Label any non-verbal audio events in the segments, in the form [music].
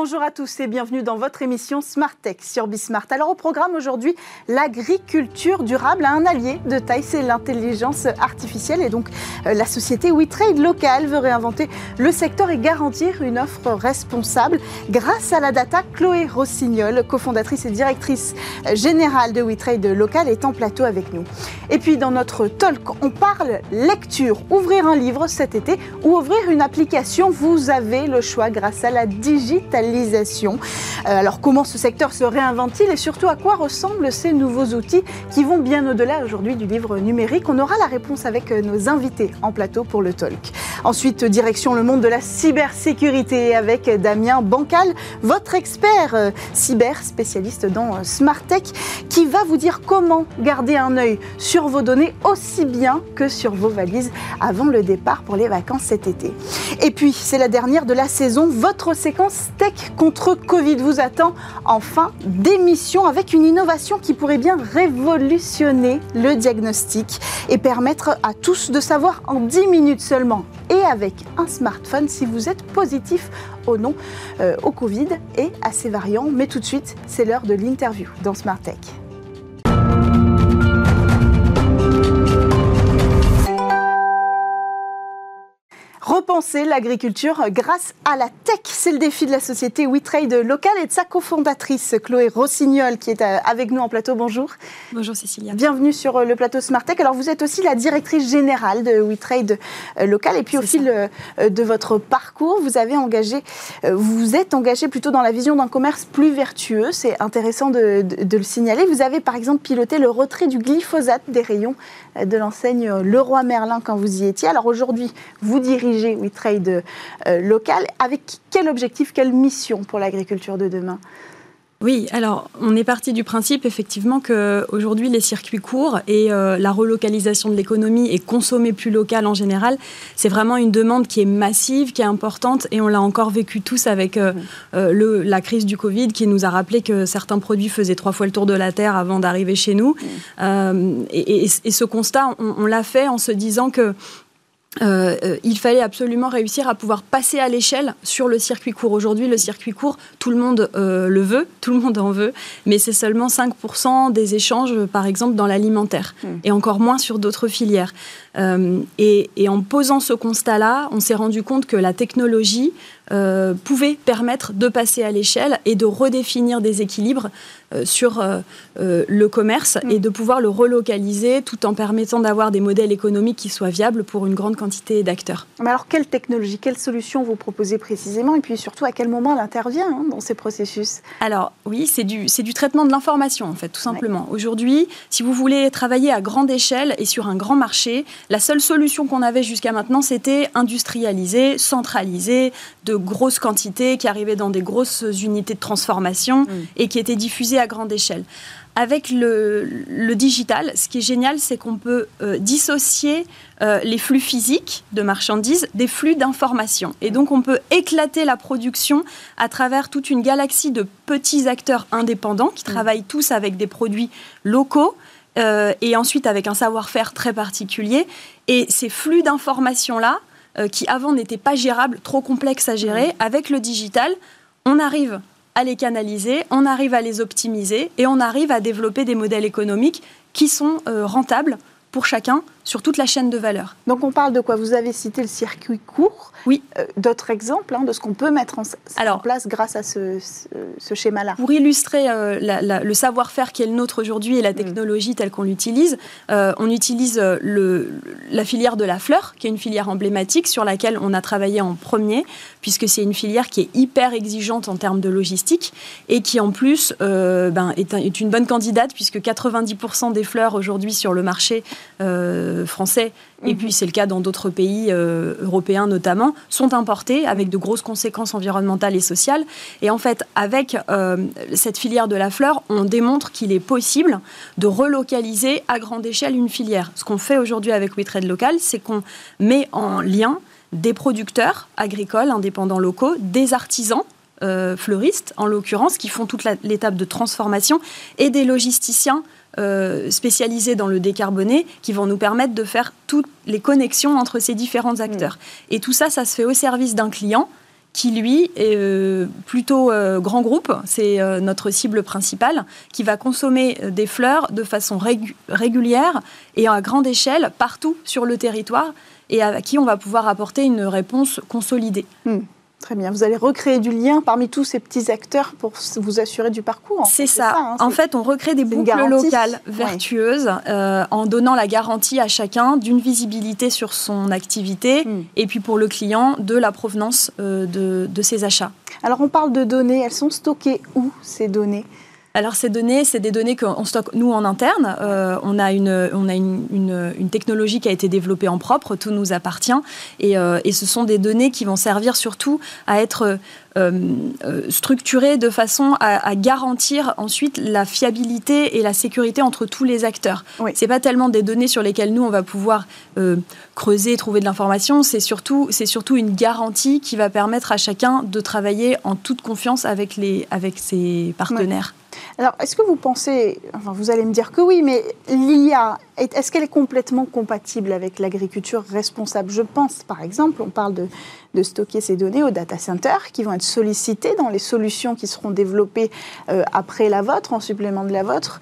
Bonjour à tous et bienvenue dans votre émission Smart Tech sur Bismart. Alors au programme aujourd'hui, l'agriculture durable a un allié de taille, c'est l'intelligence artificielle et donc euh, la société WeTrade Local veut réinventer le secteur et garantir une offre responsable grâce à la data. Chloé Rossignol, cofondatrice et directrice euh, générale de WeTrade Local, est en plateau avec nous. Et puis dans notre talk, on parle lecture, ouvrir un livre cet été ou ouvrir une application. Vous avez le choix grâce à la digitalisation euh, alors comment ce secteur se réinvente-t-il et surtout à quoi ressemblent ces nouveaux outils qui vont bien au-delà aujourd'hui du livre numérique? On aura la réponse avec euh, nos invités en plateau pour le talk. Ensuite, direction le monde de la cybersécurité avec Damien Bancal, votre expert euh, cyber spécialiste dans Smart Tech, qui va vous dire comment garder un œil sur vos données aussi bien que sur vos valises avant le départ pour les vacances cet été. Et puis, c'est la dernière de la saison, votre séquence Tech contre Covid vous attend en fin d'émission avec une innovation qui pourrait bien révolutionner le diagnostic et permettre à tous de savoir en 10 minutes seulement et avec un smartphone si vous êtes positif ou non euh, au Covid et à ses variants. Mais tout de suite, c'est l'heure de l'interview dans Smart Tech. Repenser l'agriculture grâce à la tech. C'est le défi de la société WeTrade locale et de sa cofondatrice Chloé Rossignol qui est euh, avec nous en plateau. Bonjour. Bonjour Cécilia. Bienvenue sur euh, le plateau Smart Tech. Alors vous êtes aussi la directrice générale de WeTrade euh, local et puis au fil de votre parcours, vous avez engagé, vous êtes engagé plutôt dans la vision d'un commerce plus vertueux. C'est intéressant de, de, le signaler. Vous avez par exemple piloté le retrait du glyphosate des rayons de l'enseigne Leroy Merlin quand vous y étiez. Alors aujourd'hui, vous dirigez WeTrade euh, local. Avec quel objectif, quelle mission pour l'agriculture de demain? Oui, alors on est parti du principe effectivement que aujourd'hui les circuits courts et euh, la relocalisation de l'économie et consommer plus local en général, c'est vraiment une demande qui est massive, qui est importante et on l'a encore vécu tous avec euh, mmh. le, la crise du Covid qui nous a rappelé que certains produits faisaient trois fois le tour de la terre avant d'arriver chez nous. Mmh. Et, et, ce constat, on, on l'a fait en se disant que euh, euh, il fallait absolument réussir à pouvoir passer à l'échelle sur le circuit court. Aujourd'hui, le circuit court, tout le monde euh, le veut, tout le monde en veut, mais c'est seulement 5% des échanges, par exemple, dans l'alimentaire, hmm. et encore moins sur d'autres filières. Et, et, en posant ce constat-là, on s'est rendu compte que la technologie pouvait permettre de passer à l'échelle et de redéfinir des équilibres sur euh, euh, le commerce mm. et de pouvoir le relocaliser tout en permettant d'avoir des modèles économiques qui soient viables pour une grande quantité d'acteurs. Mais alors, quelle technologie, quelle solution vous proposez précisément et puis surtout à quel moment elle intervient hein, dans ces processus? Alors, oui, c'est du, du traitement de l'information en fait, tout simplement. Aujourd'hui, si vous voulez travailler à grande échelle et sur un grand marché, la seule solution qu'on avait jusqu'à maintenant, c'était industrialiser, centraliser, de grosses quantités qui arrivaient dans des grosses unités de transformation mm. et qui étaient diffusées à grande échelle. Avec le, digital, ce qui est génial, c'est qu'on peut euh, dissocier euh, les flux physiques de marchandises des flux d'informations. Et donc, on peut éclater la production à travers toute une galaxie de petits acteurs indépendants qui mm. travaillent tous avec des produits locaux. Euh, et ensuite avec un savoir-faire très particulier. Et ces flux d'informations-là, qui avant n'étaient pas gérables, trop complexes à gérer, mm. avec le digital, on arrive à les canaliser, on arrive à les optimiser et on arrive à développer des modèles économiques qui sont euh, rentables pour chacun sur toute la chaîne de valeur. Donc on parle de quoi? Vous avez cité le circuit court. Oui. Euh, d'autres exemples hein, de ce qu'on peut mettre en, place grâce à ce, schéma-là Pour illustrer euh, le savoir-faire qui est le nôtre aujourd'hui et la mm. technologie telle qu'on l'utilise, euh, on utilise le, la filière de la fleur, qui est une filière emblématique sur laquelle on a travaillé en premier, puisque c'est une filière qui est hyper exigeante en termes de logistique et qui en plus ben, est, est, une bonne candidate, puisque 90% des fleurs aujourd'hui sur le marché français, et mhm. puis c'est le cas dans d'autres pays euh, européens notamment, sont importés avec de grosses conséquences environnementales et sociales. Et en fait, avec euh, cette filière de la fleur, on démontre qu'il est possible de relocaliser à grande échelle une filière. Ce qu'on fait aujourd'hui avec WeTrade Local, c'est qu'on met en lien des producteurs agricoles indépendants locaux, des artisans euh, fleuristes en l'occurrence, qui font toute l'étape de transformation, et des logisticiens euh, spécialisés dans le décarboné qui vont nous permettre de faire toutes les connexions entre ces différents acteurs. Mm. Et tout ça, ça se fait au service d'un client qui lui est plutôt grand groupe, c'est notre cible principale, qui va consommer des fleurs de façon régulière et à grande échelle partout sur le territoire et à qui on va pouvoir apporter une réponse consolidée. Hmm. Très bien. Vous allez recréer du lien parmi tous ces petits acteurs pour vous assurer du parcours. C'est ça. Hein, en fait, on recrée des boucles locales vertueuses euh, en donnant la garantie à chacun d'une visibilité sur son activité hmm. et puis pour le client de la provenance euh, de, de ses achats. Alors, on parle de données. Elles sont stockées où ces données? Alors ces données, c'est des données qu'on stocke nous en interne. Euh, on a, une, on a une, une, technologie qui a été développée en propre, tout nous appartient. Et, euh, et, ce sont des données qui vont servir surtout à être euh, structurées de façon à, garantir ensuite la fiabilité et la sécurité entre tous les acteurs. Oui. C'est pas tellement des données sur lesquelles nous on va pouvoir creuser, trouver de l'information. C'est surtout, c'est surtout une garantie qui va permettre à chacun de travailler en toute confiance avec les, avec ses partenaires. Alors, est-ce que vous pensez, enfin, vous allez me dire que oui, mais l'IA, est-ce qu'elle est complètement compatible avec l'agriculture responsable? Je pense, par exemple, on parle de, stocker ces données au data center qui vont être sollicités dans les solutions qui seront développées euh, après la vôtre, en supplément de la vôtre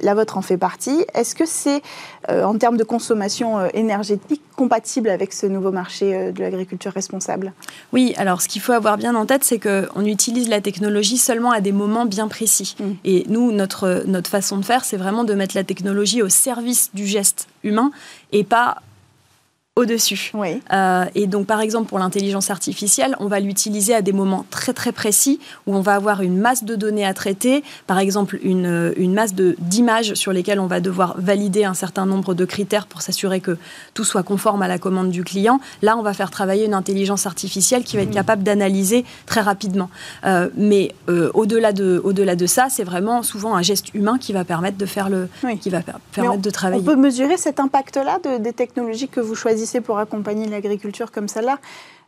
la vôtre en fait partie. Est-ce que c'est, euh, en termes de consommation euh, énergétique, compatible avec ce nouveau marché euh, de l'agriculture responsable? Oui, alors ce qu'il faut avoir bien en tête, c'est qu'on utilise la technologie seulement à des moments bien précis. Mm. Et nous, notre, notre façon de faire, c'est vraiment de mettre la technologie au service du geste humain et pas au-dessus. Oui. Euh, et donc, par exemple, pour l'intelligence artificielle, on va l'utiliser à des moments très très précis où on va avoir une masse de données à traiter, par exemple une, une masse d'images sur lesquelles on va devoir valider un certain nombre de critères pour s'assurer que tout soit conforme à la commande du client. Là, on va faire travailler une intelligence artificielle qui va être mmh. capable d'analyser très rapidement. Euh, mais euh, au-delà de, au -delà de ça, c'est vraiment souvent un geste humain qui va permettre de faire le, qui va permettre de travailler. On peut mesurer cet impact-là de, des technologies que vous choisissez pour accompagner l'agriculture comme celle-là.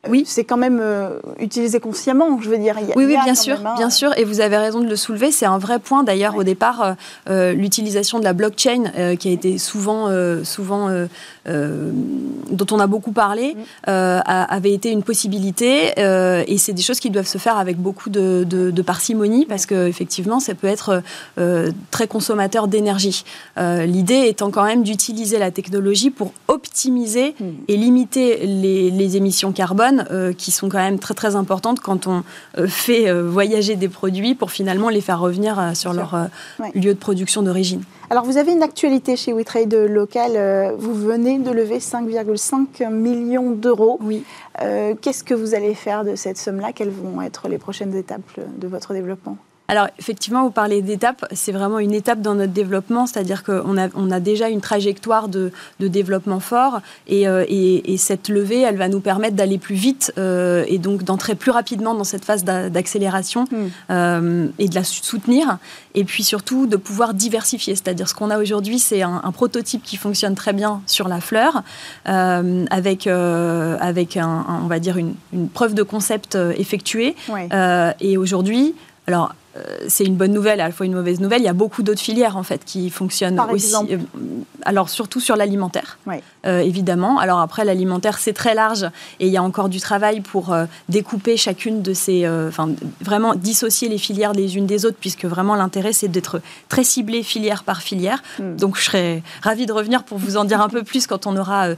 Euh, oui. C'est quand même euh, utilisé consciemment, je veux dire. oui, oui, bien sûr, bien sûr. Et vous avez raison de le soulever. C'est un vrai point. D'ailleurs, au départ, euh, l'utilisation de la blockchain, qui a été souvent, souvent dont on a beaucoup parlé, mm. avait été une possibilité. et c'est des choses qui doivent se faire avec beaucoup de, de parcimonie, parce qu'effectivement, ça peut être très consommateur d'énergie. L'idée étant quand même d'utiliser la technologie pour optimiser mm. et limiter les, les émissions carbone euh, qui sont quand même très très importantes quand on euh, fait euh, voyager des produits pour finalement les faire revenir sur leur lieu de production d'origine. Alors vous avez une actualité chez WeTrade local. vous venez de lever 5,5 millions d'euros. Oui. Qu'est-ce que vous allez faire de cette somme-là? Quelles vont être les prochaines étapes de votre développement? Alors effectivement, vous parlez d'étapes, c'est vraiment une étape dans notre développement, c'est-à-dire qu'on a, on a déjà une trajectoire de, développement fort. Euh, et, cette levée, elle va nous permettre d'aller plus vite euh, et donc d'entrer plus rapidement dans cette phase d'accélération hmm. euh, et de la soutenir. Et puis surtout de pouvoir diversifier, c'est-à-dire ce qu'on a aujourd'hui, c'est un, prototype qui fonctionne très bien sur la fleur avec, avec un, on va dire une, preuve de concept effectuée. Et aujourd'hui, alors c'est une bonne nouvelle, à la fois une mauvaise nouvelle. Il y a beaucoup d'autres filières en fait qui fonctionnent aussi. Euh, alors surtout sur l'alimentaire, euh, évidemment. Alors après l'alimentaire c'est très large et il y a encore du travail pour découper chacune de ces, enfin vraiment dissocier les filières les unes des autres puisque vraiment l'intérêt c'est d'être très ciblé filière par filière. Hmm. Donc je serais ravie de revenir pour vous en dire un peu plus quand on aura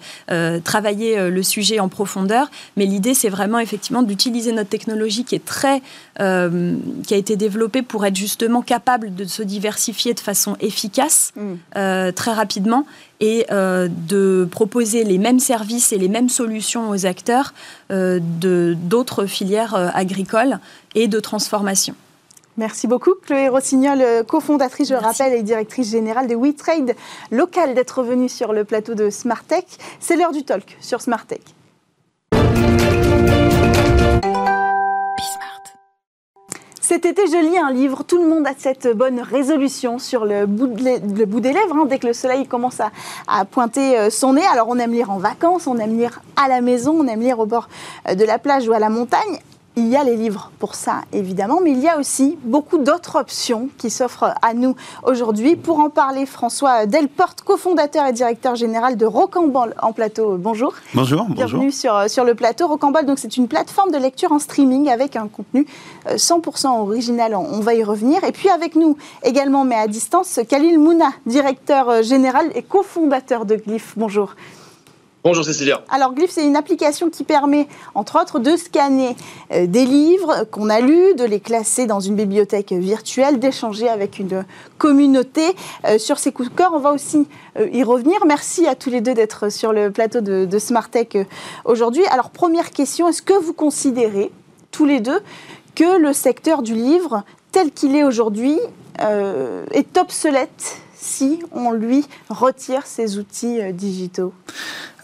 travaillé le sujet en profondeur. Mais l'idée c'est vraiment effectivement d'utiliser notre technologie qui est très, qui a été développée pour être justement capable de se diversifier de façon efficace, mm. euh, très rapidement, et euh, de proposer les mêmes services et les mêmes solutions aux acteurs euh, de d'autres filières agricoles et de transformation. Merci beaucoup, Chloé Rossignol, cofondatrice, je rappelle, et directrice générale de WeTrade local, d'être venue sur le plateau de Smartech. C'est l'heure du talk sur Smartech. Cet été, je lis un livre. Tout le monde a cette bonne résolution sur le bout, des lèvres, hein, dès que le soleil commence à, pointer euh, son nez. Alors, on aime lire en vacances, on aime lire à la maison, on aime lire au bord euh, de la plage ou à la montagne. Il y a les livres pour ça, évidemment, mais il y a aussi beaucoup d'autres options qui s'offrent à nous aujourd'hui. Pour en parler, François Delporte, cofondateur et directeur général de Rocambole en plateau. Bonjour. Bonjour. Bienvenue Sur, sur le plateau. Rocambole, donc c'est une plateforme de lecture en streaming avec un contenu 100% euh, original. On va y revenir. Et puis avec nous également, mais à distance, Khalil Mouna, directeur euh, général et cofondateur de Glyph. Bonjour. Bonjour Cécilia. Alors Glyph, c'est une application qui permet, entre autres, de scanner euh, des livres qu'on a lus, de les classer dans une bibliothèque virtuelle, d'échanger avec une communauté euh, sur ces coups de cœur. On va aussi euh, y revenir. Merci à tous les deux d'être sur le plateau de, de aujourd'hui. Alors première question, est-ce que vous considérez, tous les deux, que le secteur du livre, tel qu'il est aujourd'hui, est obsolète si on lui retire ses outils digitaux?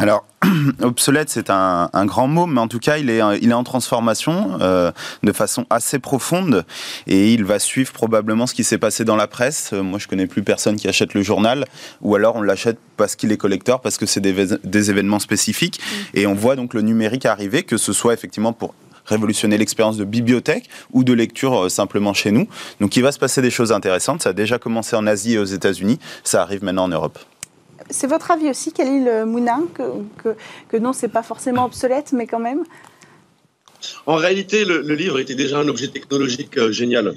Alors, [clears throat] obsolète, c'est un, grand mot, mais en tout cas, il est, il est en transformation euh, de façon assez profonde et il va suivre probablement ce qui s'est passé dans la presse. Euh, moi, je connais plus personne qui achète le journal, ou alors on l'achète parce qu'il est collecteur, parce que c'est des, des, événements spécifiques. Mm. Et on voit donc le numérique arriver, que ce soit effectivement pour révolutionner l'expérience de bibliothèque ou de lecture euh, simplement chez nous. Donc il va se passer des choses intéressantes. Ça a déjà commencé en Asie et aux États-Unis. Ça arrive maintenant en Europe. C'est votre avis aussi, Khalil Mouna, que, que, que non, c'est pas forcément obsolète, mais quand même En réalité, le, livre était déjà un objet technologique euh, génial.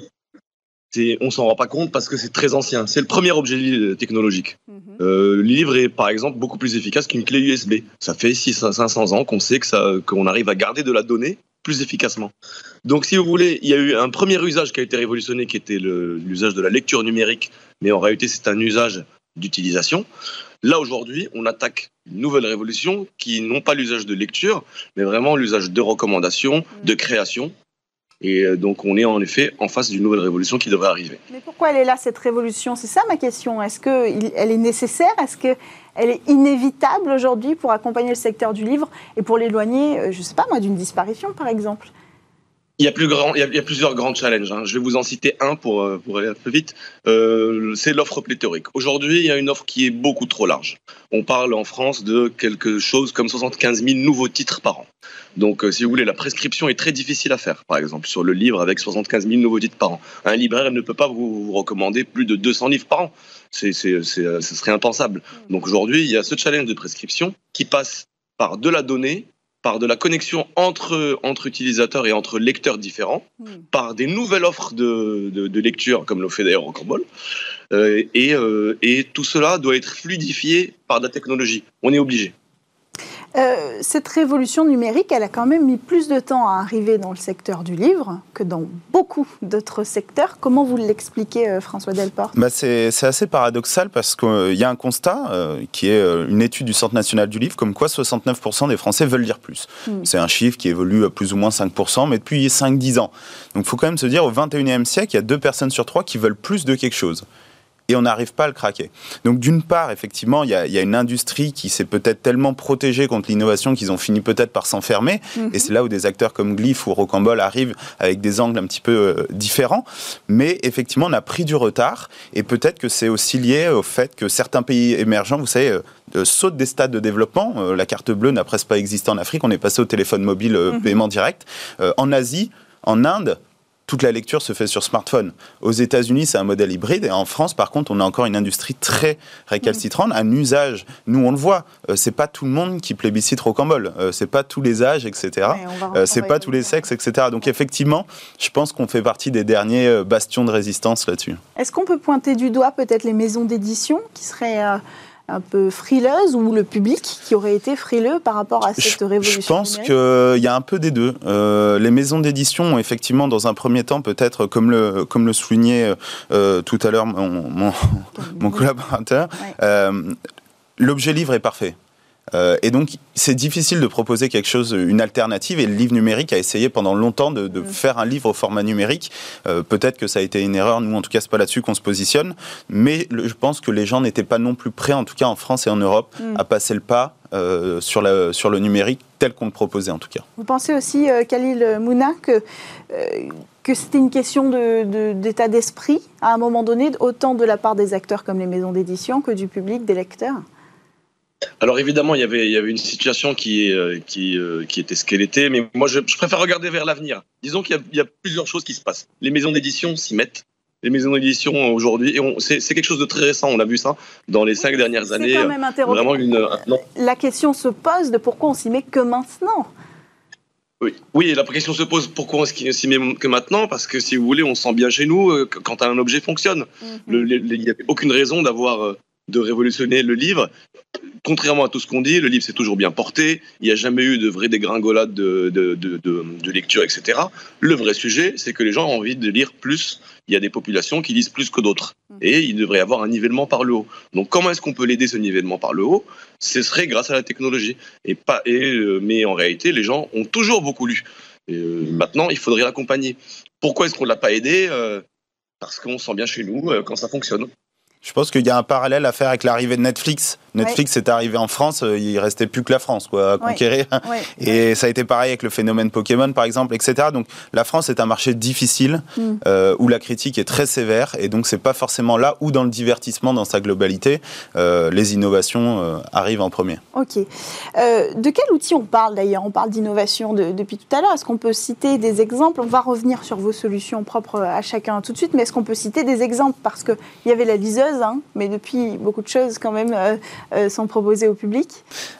On s'en rend pas compte parce que c'est très ancien. C'est le premier objet euh, technologique. Mhm. le livre est par exemple beaucoup plus efficace qu'une clé USB. Ça fait 600, 500 ans qu'on sait que qu'on arrive à garder de la donnée plus efficacement. Donc, si vous voulez, il y a eu un premier usage qui a été révolutionné, qui était l'usage de la lecture numérique, mais en réalité, c'est un usage d'utilisation. Là, aujourd'hui, on attaque une nouvelle révolution qui n'ont pas l'usage de lecture, mais vraiment l'usage de recommandation, de création. Et euh, donc, on est en effet en face d'une nouvelle révolution qui devrait arriver. Mais pourquoi elle est là, cette révolution? C'est ça ma question. Est-ce qu'elle est nécessaire? Est-ce que elle est inévitable aujourd'hui pour accompagner le secteur du livre et pour l'éloigner, euh, je ne sais pas moi, d'une disparition par exemple? Il y, a plusieurs grands challenges. Hein. Je vais vous en citer un pour, euh, pour aller un peu vite. Euh, c'est l'offre pléthorique. Aujourd'hui, il y a une offre qui est beaucoup trop large. On parle en France de quelque chose comme 75 000 nouveaux titres par an. Donc, si vous voulez, la prescription est très difficile à faire, par exemple, sur le livre avec 75 000 nouveaux titres par an. Un libraire ne peut pas vous recommander plus de 200 livres par an c'est, c'est, ce serait impensable. Donc aujourd'hui, il y a ce challenge de prescription qui passe par de la donnée, par de la connexion entre, entre utilisateurs et entre lecteurs différents, hmm. par des nouvelles offres de, de, lecture, comme le fait d'ailleurs euh, et, euh, et tout cela doit être fluidifié par de la technologie. On est obligé. Euh, cette révolution numérique, elle a quand même mis plus de temps à arriver dans le secteur du livre que dans beaucoup d'autres secteurs. Comment vous l'expliquez, euh, François Delport bah C'est assez paradoxal parce qu'il y a un constat euh, qui est une étude du Centre national du livre, comme quoi 69% des Français veulent lire plus. Hmm. C'est un chiffre qui évolue à plus ou moins 5%, mais depuis 5-10 ans. Donc il faut quand même se dire, au 21e siècle, il y a deux personnes sur trois qui veulent plus de quelque chose et on n'arrive pas à le craquer. Donc d'une part, effectivement, il y, a, une industrie qui s'est peut-être tellement protégée contre l'innovation qu'ils ont fini peut-être par s'enfermer, mhm. et c'est là où des acteurs comme Glyph ou Rocambole arrivent avec des angles un petit peu euh, différents, mais effectivement, on a pris du retard, et peut-être que c'est aussi lié au fait que certains pays émergents, vous savez, euh, sautent des stades de développement. Euh, la carte bleue n'a presque pas existé en Afrique, on est passé au téléphone mobile mhm. paiement direct. en Asie, en Inde, toute la lecture se fait sur smartphone. Aux États-Unis, c'est un modèle hybride. Et en France, par contre, on a encore une industrie très récalcitrante, un usage. Nous, on le voit. Euh, c'est pas tout le monde qui plébiscite Rocambole. Euh, c'est pas tous les âges, etc. Euh, c'est pas tous les sexes, etc. Donc, effectivement, je pense qu'on fait partie des derniers bastions de résistance là-dessus. Est-ce qu'on peut pointer du doigt peut-être les maisons d'édition qui seraient un peu frileuse ou le public qui aurait été frileux par rapport à cette révolution Je pense qu'il y a un peu des deux. Euh, les maisons d'édition ont effectivement, dans un premier temps, peut-être, comme le, comme le soulignait euh, tout à l'heure mon, mon, collaborateur, euh, l'objet livre est parfait. Euh, et donc, c'est difficile de proposer quelque chose, une alternative. Et le livre numérique a essayé pendant longtemps de, mm. faire un livre au format numérique. Euh, peut-être que ça a été une erreur. Nous, en tout cas, c'est pas là-dessus qu'on se positionne. Mais je pense que les gens n'étaient pas non plus prêts, en tout cas en France et en Europe, mm. à passer le pas euh, sur, la, sur le numérique tel qu'on le proposait, en tout cas. Vous pensez aussi, Khalil Mouna, que que c'était une question d'état d'esprit à un moment donné, autant de la part des acteurs comme les maisons d'édition que du public, des lecteurs? Alors évidemment, il y avait, il y avait une situation qui, qui, qui était ce qu'elle était, mais moi je, préfère regarder vers l'avenir. Disons qu'il y, a plusieurs choses qui se passent. Les maisons d'édition s'y mettent. Les maisons d'édition aujourd'hui, et c'est quelque chose de très récent, on a vu ça dans les cinq dernières années. Quand même vraiment une, La question se pose de pourquoi on s'y met que maintenant. Oui. oui, la question se pose pourquoi on s'y met que maintenant? Parce que si vous voulez, on sent bien chez nous quand un objet fonctionne. Mhm. Il n'y a aucune raison d'avoir de révolutionner le livre. Contrairement à tout ce qu'on dit, le livre s'est toujours bien porté, il n'y a jamais eu de vraie dégringolade de, de, de, de, lecture, etc. Le vrai sujet, c'est que les gens ont envie de lire plus. Il y a des populations qui lisent plus que d'autres. Mm. Et il devrait y avoir un nivellement par le haut. Donc comment est-ce qu'on peut l'aider, ce nivellement par le haut? Ce serait grâce à la technologie. Et pas, et, euh, mais en réalité, les gens ont toujours beaucoup lu. Et, euh, maintenant, il faudrait l'accompagner. Pourquoi est-ce qu'on ne l'a pas aidé? Euh, Parce qu'on sent bien chez nous quand ça fonctionne. Je pense qu'il y a un parallèle à faire avec l'arrivée de Netflix. Netflix est arrivé en France, euh, il restait plus que la France quoi, à conquérir. [laughs] Et ça a été pareil avec le phénomène Pokémon par exemple, etc. Donc la France est un marché difficile mm. euh, où la critique est très sévère et donc c'est pas forcément là où dans le divertissement dans sa globalité euh, les innovations arrivent en premier. Ok. de quel outil on parle d'ailleurs? On parle d'innovation depuis tout à l'heure. Est-ce qu'on peut citer des exemples? On va revenir sur vos solutions propres à chacun tout de suite, mais est-ce qu'on peut citer des exemples? Parce qu'il y avait la liseuse, hein, mais depuis beaucoup de choses quand même euh, sont proposés au public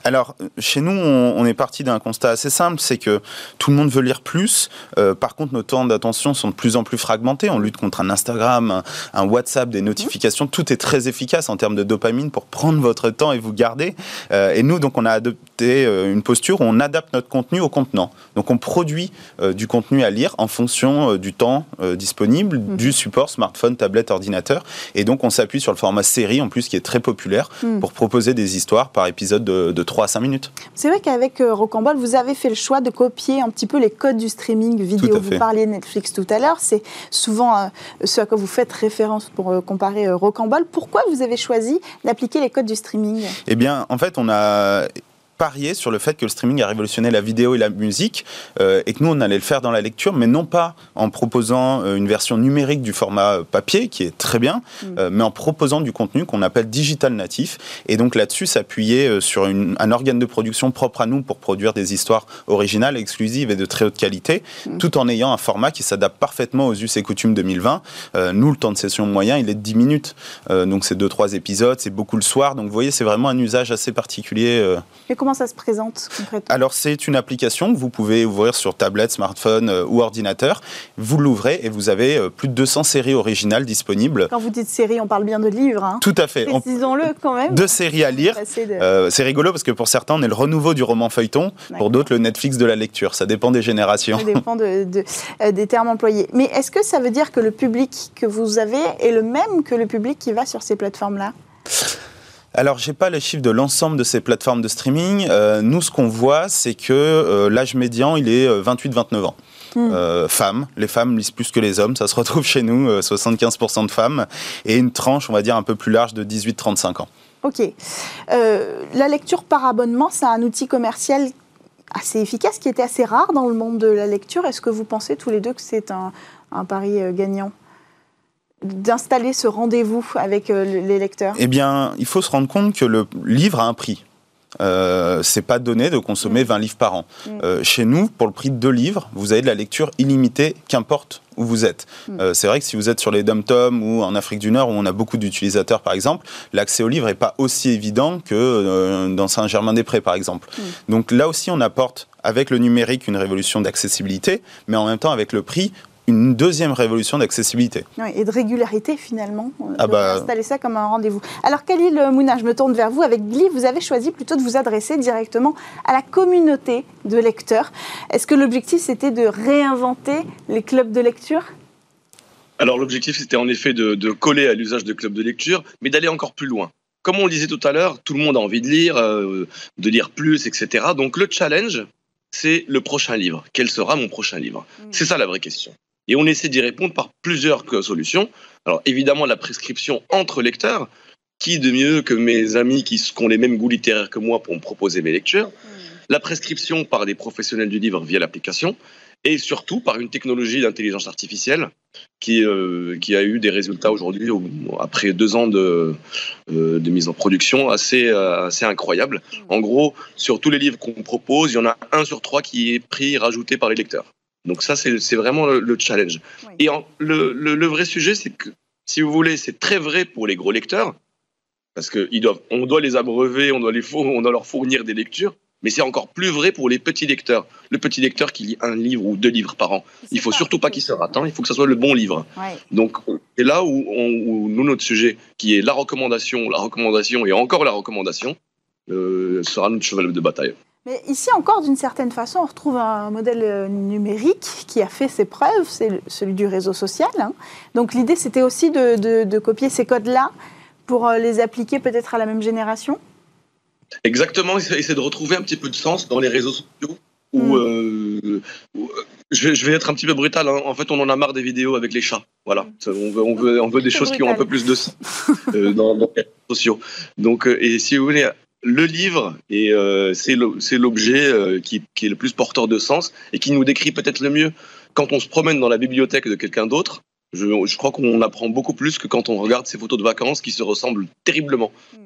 Alors, chez nous, on, est parti d'un constat assez simple, c'est que tout le monde veut lire plus. Euh, par contre, nos temps d'attention sont de plus en plus fragmentés. On lutte contre un Instagram, un, WhatsApp, des notifications. Tout est très efficace en termes de dopamine pour prendre votre temps et vous garder. Euh, et nous, donc, on a adopté une posture où on adapte notre contenu au contenant. Donc, on produit du contenu à lire en fonction du temps disponible, mmh. du support smartphone, tablette, ordinateur. Et donc, on s'appuie sur le format série, en plus, qui est très populaire, mmh. pour proposer des histoires par épisode de, de 3 à 5 minutes. C'est vrai qu'avec euh, Rocambole, vous avez fait le choix de copier un petit peu les codes du streaming vidéo. Vous parliez de Netflix tout à l'heure, c'est souvent euh, ce à quoi vous faites référence pour euh, comparer Rocambole. Pourquoi vous avez choisi d'appliquer les codes du streaming? Eh bien, en fait, on a parier sur le fait que le streaming a révolutionné la vidéo et la musique euh, et que nous on allait le faire dans la lecture mais non pas en proposant euh, une version numérique du format papier qui est très bien mm. euh, mais en proposant du contenu qu'on appelle digital natif. Et donc là-dessus s'appuyer sur un organe de production propre à nous pour produire des histoires originales, exclusives et de très haute qualité mm. tout en ayant un format qui s'adapte parfaitement aux us et coutumes 2020 nous le temps de session moyen il est de 10 minutes. Donc c'est 2-3 épisodes c'est beaucoup le soir. Donc vous voyez c'est vraiment un usage assez particulier comment ça se présente concrètement? Alors, c'est une application que vous pouvez ouvrir sur tablette, smartphone euh, ou ordinateur. Vous l'ouvrez et vous avez euh, plus de 200 séries originales disponibles. Quand vous dites séries, on parle bien de livres. Hein. Tout à fait. Précisons-le quand même. Deux séries à lire. Euh, c'est rigolo parce que pour certains, on est le renouveau du roman feuilleton. Pour d'autres, le Netflix de la lecture. Ça dépend des générations. Ça dépend de, des termes employés. Mais est-ce que ça veut dire que le public que vous avez est le même que le public qui va sur ces plateformes-là? Alors, j'ai pas les chiffres de l'ensemble de ces plateformes de streaming. Euh, nous, ce qu'on voit, c'est que euh, l'âge médian, il est 28-29 euh, ans. Hmm. femmes, les femmes lisent plus que les hommes, ça se retrouve chez nous, 75% de femmes, et une tranche, on va dire, un peu plus large de 18-35 ans. Ok. la lecture par abonnement, c'est un outil commercial assez efficace, qui était assez rare dans le monde de la lecture. Est-ce que vous pensez tous les deux que c'est un pari gagnant? D'installer ce rendez-vous avec euh, les lecteurs? Eh bien, il faut se rendre compte que le livre a un prix. Euh, c'est pas donné de consommer 20 mm. livres par an. Mm. Euh, chez nous, pour le prix de deux livres, vous avez de la lecture illimitée, qu'importe où vous êtes. Mm. Euh, c'est vrai que si vous êtes sur les dom-tom ou en Afrique du Nord, où on a beaucoup d'utilisateurs, par exemple, l'accès au livre n'est pas aussi évident que dans Saint-Germain-des-Prés, par exemple. Donc là aussi, on apporte avec le numérique une révolution d'accessibilité, mais en même temps, avec le prix, une deuxième révolution d'accessibilité. et de régularité finalement. Ah bah... Installer ça comme un rendez-vous. Alors Khalil Mouna, je me tourne vers vous. Avec Gli, vous avez choisi plutôt de vous adresser directement à la communauté de lecteurs. Est-ce que l'objectif c'était de réinventer les clubs de lecture? Alors l'objectif c'était en effet de, coller à l'usage de clubs de lecture, mais d'aller encore plus loin. Comme on le disait tout à l'heure, tout le monde a envie de lire, euh, de lire plus, etc. Donc le challenge, c'est le prochain livre. Quel sera mon prochain livre? Hmm. C'est ça la vraie question. Et on essaie d'y répondre par plusieurs solutions. Alors évidemment, la prescription entre lecteurs. Qui de mieux que mes amis qui, ont les mêmes goûts littéraires que moi pour me proposer mes lectures La prescription par des professionnels du livre via l'application. et surtout par une technologie d'intelligence artificielle qui, euh, qui a eu des résultats aujourd'hui, après deux ans de, euh, de mise en production, assez, assez incroyables. En gros, sur tous les livres qu'on propose, il y en a un sur trois qui est pris, rajouté par les lecteurs. Donc ça, c'est vraiment le, challenge. Et le, le, vrai sujet, c'est que, si vous voulez, c'est très vrai pour les gros lecteurs, parce qu'on doit les abreuver, on doit, les, on doit leur fournir des lectures, mais c'est encore plus vrai pour les petits lecteurs. Le petit lecteur qui lit un livre ou deux livres par an. Il faut surtout pas qu'il se rate. Hein. Il faut que ce soit le bon livre. Donc, c'est là où, nous, notre sujet, qui est la recommandation, la recommandation et encore la recommandation, euh, sera notre cheval de bataille. Mais ici encore, d'une certaine façon, on retrouve un modèle euh, numérique qui a fait ses preuves, c'est celui du réseau social. Hein. Donc l'idée, c'était aussi de copier ces codes-là pour euh, les appliquer peut-être à la même génération Exactement, essayer de retrouver un petit peu de sens dans les réseaux sociaux. Où, mm. euh, je, vais, être un petit peu brutal. Hein. En fait, on en a marre des vidéos avec les chats. Voilà, on veut, on veut, on veut des choses qui ont un peu plus de sens euh, dans, les réseaux sociaux. Donc, et si vous voulez, le livre, et c'est l'objet qui, qui, est le plus porteur de sens et qui nous décrit peut-être le mieux. Quand on se promène dans la bibliothèque de quelqu'un d'autre, je, crois qu'on apprend beaucoup plus que quand on regarde ces photos de vacances qui se ressemblent terriblement. Mm.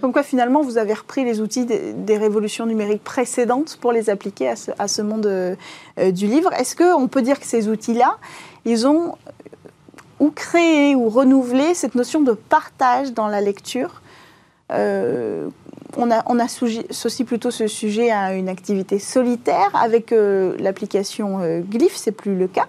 Comme quoi, finalement, vous avez repris les outils des, révolutions numériques précédentes pour les appliquer à ce, monde euh, du livre. Est-ce qu'on peut dire que ces outils-là, ils ont ou créé ou renouvelé cette notion de partage dans la lecture euh, on, a, on associe plutôt ce sujet à une activité solitaire. Avec euh, l'application Glyph, c'est plus le cas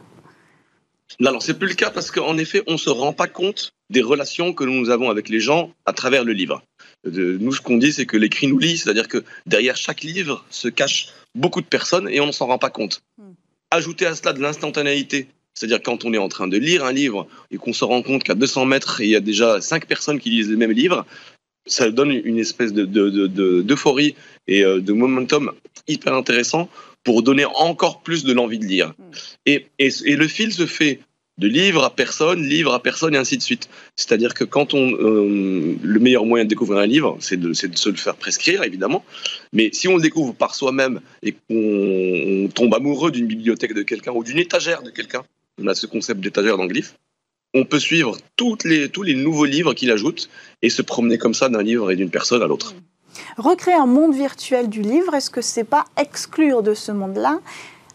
non, non, c'est plus le cas parce qu'en effet, on ne se rend pas compte des relations que nous avons avec les gens à travers le livre nous, ce qu'on dit, c'est que l'écrit nous lit, c'est-à-dire que derrière chaque livre se cachent beaucoup de personnes et on ne s'en rend pas compte. Hmm. Ajouter à cela de l'instantanéité, c'est-à-dire quand on est en train de lire un livre et qu'on se rend compte qu'à 200 mètres, il y a déjà cinq personnes qui lisent le même livre, ça donne une espèce d'euphorie de, et euh, de momentum hyper intéressant pour donner encore plus de l'envie de lire. Hmm. et, le fil se fait de livre à personne, livre à personne, et ainsi de suite. C'est-à-dire que quand on, euh, le meilleur moyen de découvrir un livre, c'est de, de, se le faire prescrire, évidemment. Mais si on le découvre par soi-même et qu'on tombe amoureux d'une bibliothèque de quelqu'un ou d'une étagère de quelqu'un, on a ce concept d'étagère dans Glyph, on peut suivre toutes les, tous les nouveaux livres qu'il ajoute et se promener comme ça d'un livre et d'une personne à l'autre. Recréer un monde virtuel du livre, est-ce que c'est pas exclure de ce monde-là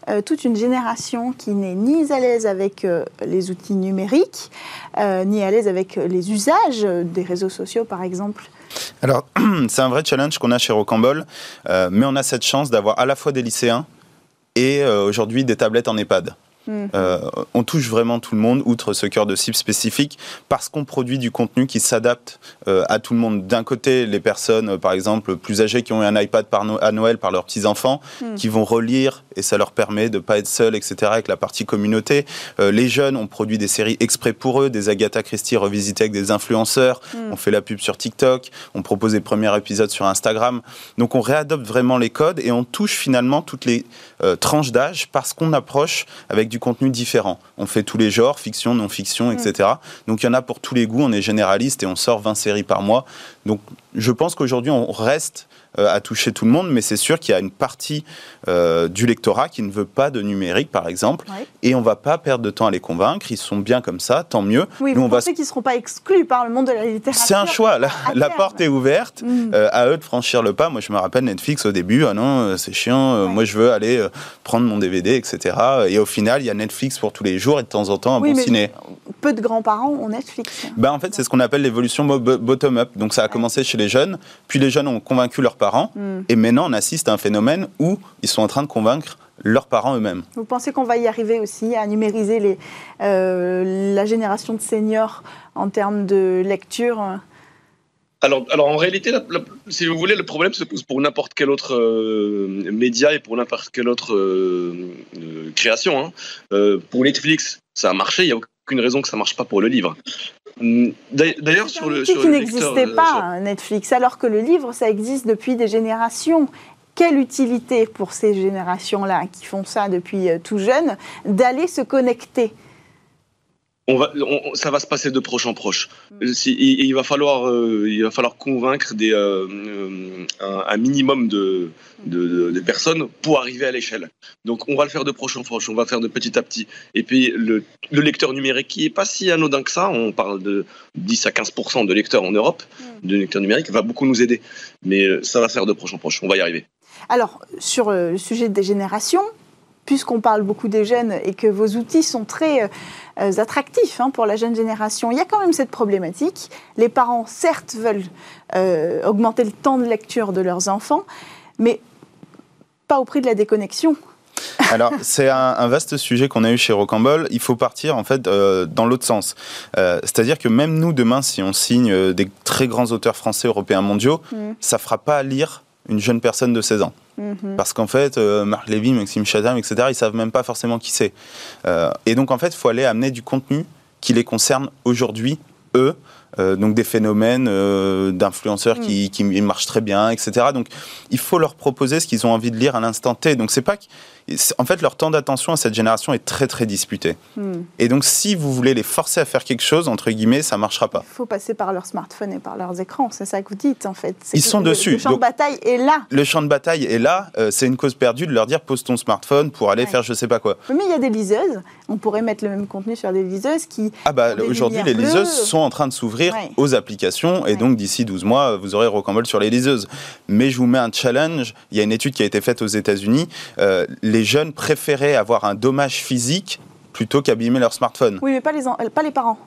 euh, toute une génération qui n'est ni à l'aise avec euh, les outils numériques, euh, ni à l'aise avec les usages des réseaux sociaux, par exemple? Alors, [clears throat] c'est un vrai challenge qu'on a chez Rocambole, mais on a cette chance d'avoir à la fois des lycéens et aujourd'hui des tablettes en EHPAD. Mhm. Euh, on touche vraiment tout le monde, outre ce cœur de cible spécifique, parce qu'on produit du contenu qui s'adapte euh, à tout le monde. D'un côté, les personnes, euh, par exemple, plus âgées qui ont eu un iPad par à Noël par leurs petits-enfants, mhm. qui vont relire et ça leur permet de ne pas être seuls, etc., avec la partie communauté. les jeunes, on produit des séries exprès pour eux, des Agatha Christie revisitées avec des influenceurs. Mhm. On fait la pub sur TikTok, on propose des premiers épisodes sur Instagram. Donc on réadopte vraiment les codes et on touche finalement toutes les tranches d'âge parce qu'on approche avec du contenu différent. On fait tous les genres, fiction, non-fiction, etc. Mm. Donc il y en a pour tous les goûts, on est généraliste et on sort 20 séries par mois. Donc je pense qu'aujourd'hui on reste à toucher tout le monde, mais c'est sûr qu'il y a une partie euh, du lectorat qui ne veut pas de numérique, par exemple, et on ne va pas perdre de temps à les convaincre. Ils sont bien comme ça, tant mieux. Oui, vous pensez qu'ils ne seront pas exclus par le monde de la littérature C'est un choix. La, porte est ouverte. Mm. Euh, à eux de franchir le pas. Moi, je me rappelle Netflix au début. Ah non, c'est chiant. Moi, je veux aller prendre mon DVD, etc. Et au final, il y a Netflix pour tous les jours et de temps en temps un bon ciné. Peu de grands-parents ont Netflix. Ben, en fait, c'est ce qu'on appelle l'évolution bottom-up. Donc, ça a commencé chez les jeunes, puis les jeunes ont convaincu leurs parents, hmm. et maintenant on assiste à un phénomène où ils sont en train de convaincre leurs parents eux-mêmes. Vous pensez qu'on va y arriver aussi à numériser les, euh, la génération de seniors en termes de lecture? Alors, alors, en réalité, si vous voulez, le problème se pose pour n'importe quel autre euh, média et pour n'importe quelle autre euh, création. Hein. pour Netflix, ça a marché, il n'y a aucune raison que ça ne marche pas pour le livre. D'ailleurs, sur le. Sur qui n'existait pas, Netflix, alors que le livre, ça existe depuis des générations. Quelle utilité pour ces générations-là qui font ça depuis euh, tout jeune d'aller se connecter on va, ça va se passer de proche en proche. Mm. il, va falloir, euh, il va falloir convaincre des, euh, euh, un, minimum de, de, personnes pour arriver à l'échelle. Donc, on va le faire de proche en proche, on va faire de petit à petit. Et puis, le, lecteur numérique, qui est pas si anodin que ça, on parle de 10 à 15% de lecteurs en Europe, mm. de lecteurs numériques, va beaucoup nous aider. Mais ça va faire de proche en proche, on va y arriver. Alors, sur le sujet des générations, puisqu'on parle beaucoup des jeunes et que vos outils sont très euh, euh, attractifs hein, pour la jeune génération, il y a quand même cette problématique. Les parents, certes, veulent euh, augmenter le temps de lecture de leurs enfants, mais pas au prix de la déconnexion. [laughs] Alors, c'est un, vaste sujet qu'on a eu chez Rocambole. Il faut partir, en fait, dans l'autre sens. C'est-à-dire que même nous, demain, si on signe des très grands auteurs français, européens, mondiaux, ça mmh. ça fera pas lire une jeune personne de 16 ans. Mhm. Parce qu'en fait, euh, Marc Lévy, Maxime Chazam, etc., ils savent même pas forcément qui c'est. Euh, et donc, en fait, il faut aller amener du contenu qui les concerne aujourd'hui, eux, euh, donc des phénomènes d'influenceurs qui, mm. qui, marchent très bien, etc. Donc il faut leur proposer ce qu'ils ont envie de lire à l'instant T. Donc c'est pas en fait, leur temps d'attention à cette génération est très très disputé. Hmm. Et donc, si vous voulez les forcer à faire quelque chose, entre guillemets, ça marchera pas. Il faut passer par leur smartphone et par leurs écrans, c'est ça que vous dites en fait. Ils sont dessus. Le champ de bataille est là. Le champ de bataille est là. Euh, c'est une cause perdue de leur dire pose ton smartphone pour aller faire je sais pas quoi. Mais il y a des liseuses. On pourrait mettre le même contenu sur des liseuses qui. Ah bah aujourd'hui, les liseuses sont en train de s'ouvrir aux applications et donc d'ici 12 mois, vous aurez rocambole sur les liseuses. Mais je vous mets un challenge. Il y a une étude qui a été faite aux États-Unis. Euh, les jeunes préfèrent avoir un dommage physique plutôt qu'abîmer leur smartphone. Oui, mais pas les, euh, pas les parents.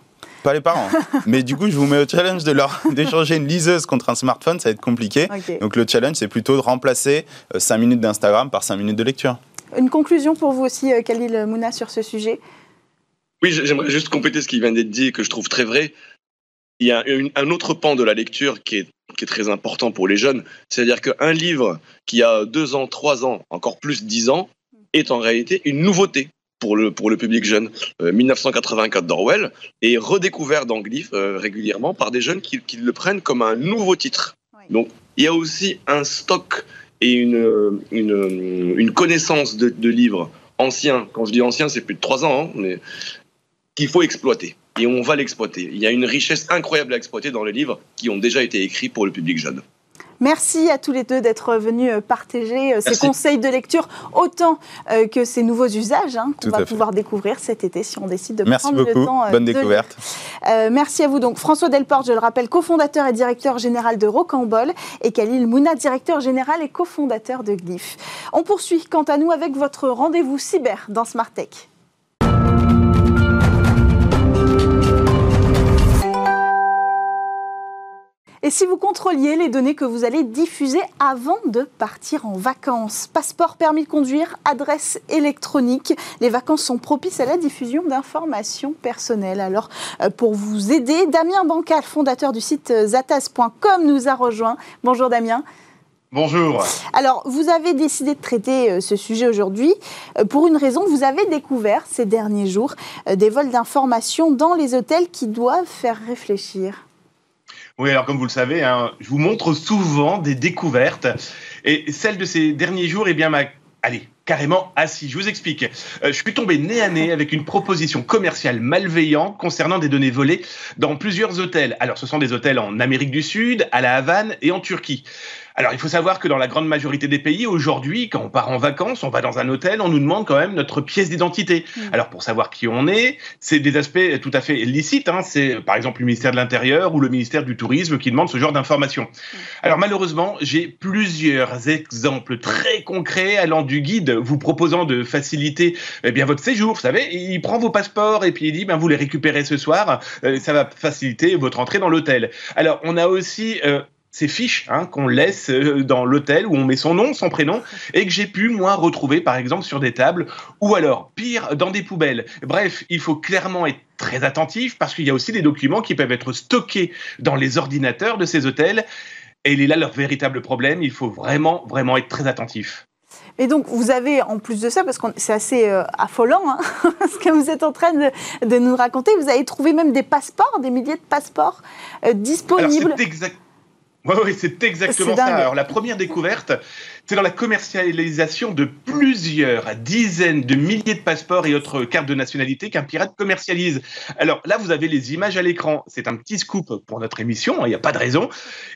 Pas les parents. [laughs] mais du coup, je vous mets au challenge de leur [laughs] d'échanger une liseuse contre un smartphone, ça va être compliqué. Donc le challenge, c'est plutôt de remplacer 5 euh, minutes d'Instagram par 5 minutes de lecture. Une conclusion pour vous aussi, Khalil Mouna, sur ce sujet Oui, j'aimerais juste compléter ce qui vient d'être dit, que je trouve très vrai. Il y a un autre pan de la lecture qui est, qui est très important pour les jeunes. C'est-à-dire qu'un livre qui a 2 ans, 3 ans, encore plus 10 ans, est en réalité une nouveauté pour le, pour le public jeune. 1984 euh, d'Orwell est redécouvert dans Glyph euh, régulièrement par des jeunes qui, qui, le prennent comme un nouveau titre. Donc il y a aussi un stock et une, une, une connaissance de, de, livres anciens. Quand je dis anciens, c'est plus de trois ans, hein, mais qu'il faut exploiter. Et on va l'exploiter. Il y a une richesse incroyable à exploiter dans les livres qui ont déjà été écrits pour le public jeune. Merci à tous les deux d'être venus euh, partager euh, ces conseils de lecture, autant euh, que ces nouveaux usages hein, qu'on va pouvoir découvrir cet été si on décide de merci prendre beaucoup. le temps. Bonne découverte. merci à vous donc François Delporte, je le rappelle, cofondateur et directeur général de Rocambole, et Khalil Mouna, directeur général et cofondateur de Glyph. On poursuit quant à nous avec votre rendez-vous cyber dans Smart Tech. Et si vous contrôliez les données que vous allez diffuser avant de partir en vacances Passeport, permis de conduire, adresse électronique. Les vacances sont propices à la diffusion d'informations personnelles. Alors, euh, pour vous aider, Damien Bancal, fondateur du site zataz.com, nous a rejoint. Bonjour Damien. Bonjour. Alors, vous avez décidé de traiter euh, ce sujet aujourd'hui euh, pour une raison. Vous avez découvert ces derniers jours des vols d'informations dans les hôtels qui doivent faire réfléchir. Oui, alors comme vous le savez, hein, je vous montre souvent des découvertes. Et celle de ces derniers jours, eh bien, m'a, allez, carrément assis. Je vous explique. Euh, je suis tombé nez à nez avec une proposition commerciale malveillante concernant des données volées dans plusieurs hôtels. Alors, ce sont des hôtels en Amérique du Sud, à la Havane et en Turquie. Alors, il faut savoir que dans la grande majorité des pays, aujourd'hui, quand on part en vacances, on va dans un hôtel, on nous demande quand même notre pièce d'identité. Mm. Alors, pour savoir qui on est, c'est des aspects tout à fait licites. Hein. C'est par exemple le ministère de l'Intérieur ou le ministère du Tourisme qui demande ce genre d'informations. Mm. Alors, malheureusement, j'ai plusieurs exemples très concrets allant du guide vous proposant de faciliter eh bien, votre séjour. Vous savez, il prend vos passeports et puis il dit, ben, vous les récupérez ce soir, euh, ça va faciliter votre entrée dans l'hôtel. Alors, on a aussi... Euh, ces fiches hein, qu'on laisse euh, dans l'hôtel où on met son nom, son prénom, et que j'ai pu, moi, retrouver, par exemple, sur des tables, ou alors, pire, dans des poubelles. Bref, il faut clairement être très attentif parce qu'il y a aussi des documents qui peuvent être stockés dans les ordinateurs de ces hôtels. Et il est là leur véritable problème. Il faut vraiment, vraiment être très attentif. Et donc, vous avez, en plus de ça, parce que c'est assez euh, affolant, hein, [laughs] ce que vous êtes en train de, nous raconter, vous avez trouvé même des passeports, des milliers de passeports euh, disponibles. exact Oui, oui, c'est exactement ça. Alors, la première découverte, c'est dans la commercialisation de plusieurs dizaines de milliers de passeports et autres cartes de nationalité qu'un pirate commercialise. Alors là, vous avez les images à l'écran. C'est un petit scoop pour notre émission, il hein, n'y a pas de raison.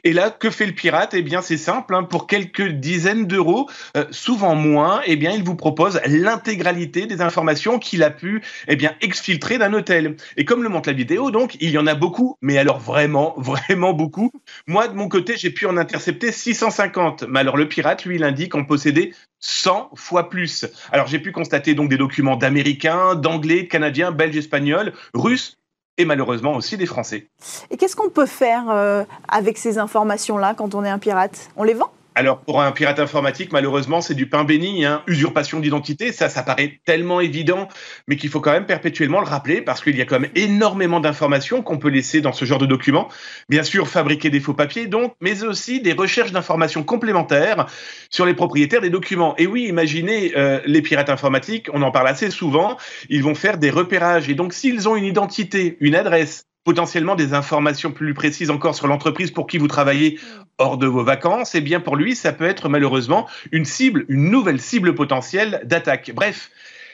Et là, que fait le pirate? Eh bien, c'est simple. Hein, pour quelques dizaines d'euros, euh, souvent moins, eh bien, il vous propose l'intégralité des informations qu'il a pu eh bien, exfiltrer d'un hôtel. Et comme le montre la vidéo, donc, il y en a beaucoup, mais alors vraiment, [laughs] vraiment beaucoup. Moi, de mon côté, j'ai pu en intercepter 650. Mais alors, le pirate, lui, il indique en posséder 100 fois plus. Alors j'ai pu constater donc des documents d'Américains, d'Anglais, de Canadiens, Belges, Espagnols, Russes et malheureusement aussi des Français. Et qu'est-ce qu'on peut faire euh, avec ces informations-là quand on est un pirate? On les vend? Alors, pour un pirate informatique, malheureusement, c'est du pain béni. Hein. Usurpation d'identité, ça, ça paraît tellement évident, mais qu'il faut quand même perpétuellement le rappeler parce qu'il y a quand même énormément d'informations qu'on peut laisser dans ce genre de documents. Bien sûr, fabriquer des faux papiers, donc, mais aussi des recherches d'informations complémentaires sur les propriétaires des documents. Et oui, imaginez euh, les pirates informatiques, on en parle assez souvent, ils vont faire des repérages. Et donc, s'ils ont une identité, une adresse, potentiellement des informations plus précises encore sur l'entreprise pour qui vous travaillez hors de vos vacances, eh bien pour lui, ça peut être malheureusement une cible, une nouvelle cible potentielle d'attaque. Bref,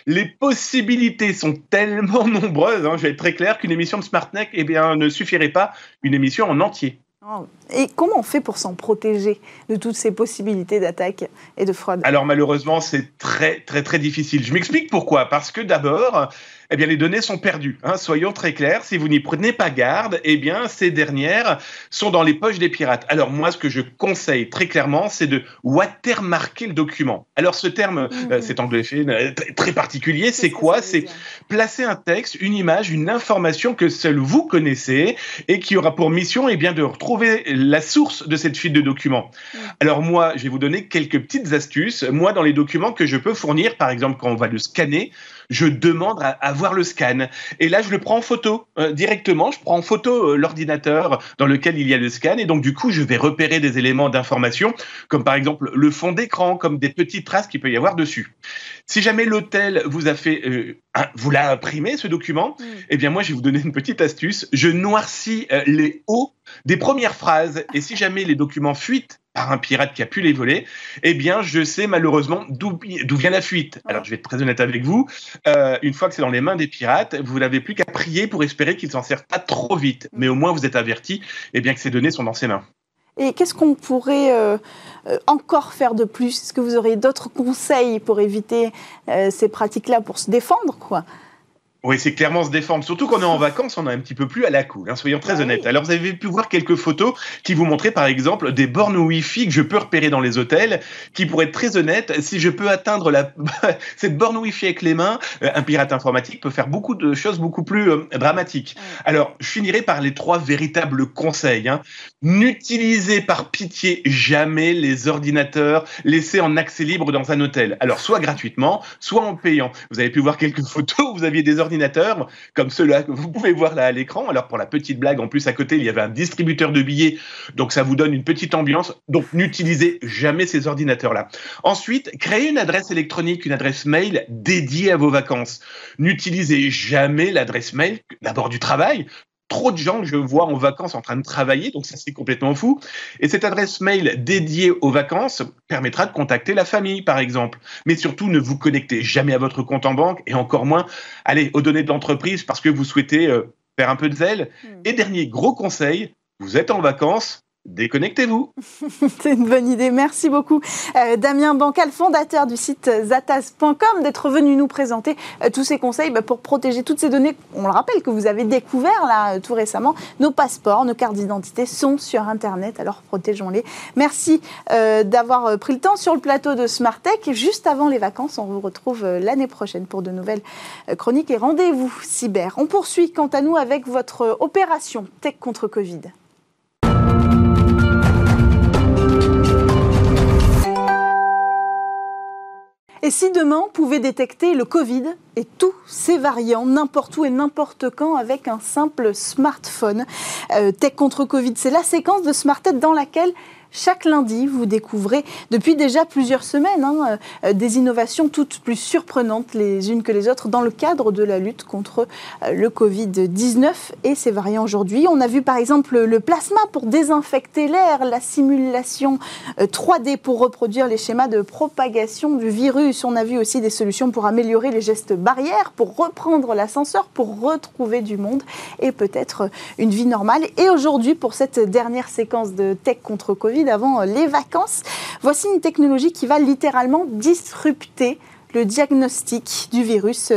les possibilités sont tellement [laughs] nombreuses, hein, je vais être très clair, qu'une émission de SmartNet eh bien, ne suffirait pas une émission en entier. Oh. Et comment on fait pour s'en protéger de toutes ces possibilités d'attaque et de fraude? Alors malheureusement, c'est très très très difficile. Je m'explique pourquoi. Parce que d'abord, eh bien, les données sont perdues. Hein. Soyons très clairs, si vous n'y prenez pas garde, eh bien, ces dernières sont dans les poches des pirates. Alors moi, ce que je conseille très clairement, c'est de watermarker le document. Alors ce terme, mmh. euh, cet anglais euh, très particulier, c'est quoi? C'est placer un texte, une image, une information que seul vous connaissez et qui aura pour mission eh bien, de retrouver la source de cette fuite de documents. Mmh. Alors moi, je vais vous donner quelques petites astuces. Moi, dans les documents que je peux fournir, par exemple, quand on va le scanner, je demande à, voir le scan. Et là, je le prends en photo euh, directement. Je prends en photo euh, l'ordinateur dans lequel il y a le scan. Et donc, du coup, je vais repérer des éléments d'information, comme par exemple le fond d'écran, comme des petites traces qu'il peut y avoir dessus. Si jamais l'hôtel vous a fait, euh, vous l'a imprimé ce document, mm. eh bien moi je vais vous donner une petite astuce. Je noircis les hauts des premières phrases. Et si jamais les documents fuitent par un pirate qui a pu les voler, eh bien, je sais malheureusement d'où vient la fuite. Alors, je vais être très honnête avec vous. Euh, une fois que c'est dans les mains des pirates, vous n'avez plus qu'à prier pour espérer qu'ils s'en servent pas trop vite. Mais au moins, vous êtes averti, eh bien, que ces données sont dans ses mains. Et qu'est-ce qu'on pourrait euh, euh, encore faire de plus? Est-ce que vous auriez d'autres conseils pour éviter ces pratiques-là, pour se défendre, quoi? Oui, c'est clairement se défendre. Surtout quand on est en [laughs] vacances, on est un petit peu plus à la cool, hein, soyons très bah honnêtes. Alors, vous avez pu voir quelques photos qui vous montraient, par exemple, des bornes Wi-Fi que je peux repérer dans les hôtels, qui pourraient être très honnêtes. Si je peux atteindre la... [laughs] cette borne Wi-Fi avec les mains, euh, un pirate informatique peut faire beaucoup de choses beaucoup plus euh, dramatiques. Alors, je finirai par les trois véritables conseils. Hein. N'utilisez par pitié jamais les ordinateurs laissés en accès libre dans un hôtel. Alors, soit gratuitement, soit en payant. Vous avez pu voir quelques [laughs] photos où vous aviez des ordinateurs comme ceux-là que vous pouvez voir là à l'écran. Alors pour la petite blague, en plus à côté, il y avait un distributeur de billets, donc ça vous donne une petite ambiance. Donc n'utilisez jamais ces ordinateurs-là. Ensuite, créez une adresse électronique, une adresse mail dédiée à vos vacances. N'utilisez jamais l'adresse mail d'abord du travail trop de gens que je vois en vacances en train de travailler, donc ça c'est complètement fou. Et cette adresse mail dédiée aux vacances permettra de contacter la famille, par exemple. Mais surtout, ne vous connectez jamais à votre compte en banque et encore moins, allez, aux données de l'entreprise parce que vous souhaitez euh, faire un peu de zèle. Hmm. Et dernier gros conseil, vous êtes en vacances, Déconnectez-vous. [laughs] C'est une bonne idée. Merci beaucoup, euh, Damien Bancal, fondateur du site zatas.com, d'être venu nous présenter euh, tous ces conseils bah, pour protéger toutes ces données. On le rappelle que vous avez découvert là tout récemment. Nos passeports, nos cartes d'identité sont sur Internet, alors protégeons-les. Merci euh, d'avoir pris le temps sur le plateau de Tech. Juste avant les vacances, on vous retrouve l'année prochaine pour de nouvelles chroniques et rendez-vous cyber. On poursuit quant à nous avec votre opération Tech contre Covid. Et si demain on pouvait détecter le Covid et tous ses variants n'importe où et n'importe quand avec un simple smartphone euh, Tech contre Covid, c'est la séquence de Smart dans laquelle Chaque lundi, vous découvrez depuis déjà plusieurs semaines hein, euh, des innovations toutes plus surprenantes les unes que les autres dans le cadre de la lutte contre euh, le Covid-19 et ses variants aujourd'hui. On a vu par exemple le plasma pour désinfecter l'air, la simulation 3D pour reproduire les schémas de propagation du virus. On a vu aussi des solutions pour améliorer les gestes barrières, pour reprendre l'ascenseur, pour retrouver du monde et peut-être une vie normale. Et aujourd'hui, pour cette dernière séquence de tech contre Covid avant les vacances, voici une technologie qui va littéralement disrupter le diagnostic du virus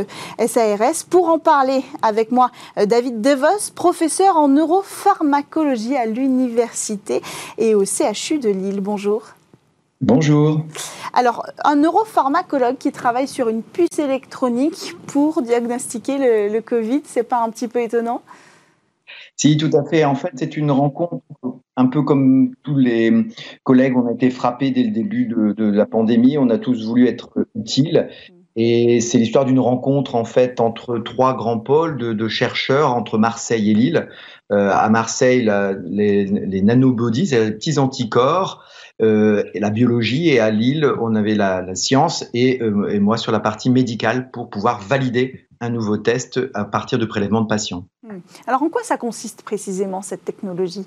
SARS. Pour en parler avec moi, David Devos, professeur en neuropharmacologie à l'université et au CHU de Lille. Bonjour. Bonjour. Alors, un neuropharmacologue qui travaille sur une puce électronique pour diagnostiquer le, le Covid, c'est pas un petit peu étonnant? Si, tout à fait. En fait, c'est une rencontre un peu comme tous les collègues, on a été frappés dès le début de, la pandémie. On a tous voulu être utiles. Et c'est l'histoire d'une rencontre en fait entre trois grands pôles de, chercheurs entre Marseille et Lille. Euh, à Marseille, les, les nanobodies, c'est les petits anticorps euh, la biologie et à Lille, on avait la, science euh, et, moi sur la partie médicale pour pouvoir valider un nouveau test à partir de prélèvements de patients. Hmm. Alors en quoi ça consiste précisément cette technologie?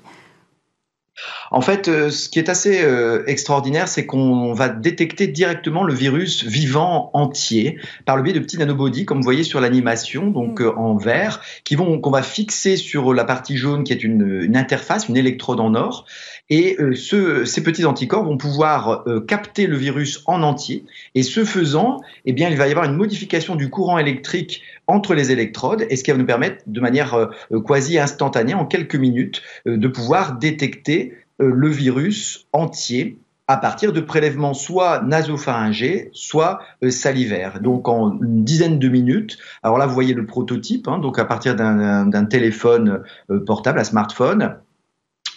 En fait, euh, ce qui est assez euh, extraordinaire, c'est qu'on va détecter directement le virus vivant entier par le biais de petits nanobodies, comme vous voyez sur l'animation, donc mm. euh, en vert, qui vont qu'on va fixer sur la partie jaune, qui est une, interface, une électrode en or, et ces petits anticorps vont pouvoir capter le virus en entier. Et ce faisant, eh bien, il va y avoir une modification du courant électrique entre les électrodes, et ce qui va nous permettre, de manière quasi instantanée, en quelques minutes, de pouvoir détecter euh, le virus entier à partir de prélèvements soit nasopharyngés, soit euh, salivaires. Donc en une dizaine de minutes. Alors là, vous voyez le prototype. Hein, donc à partir d'un téléphone euh, portable, un smartphone,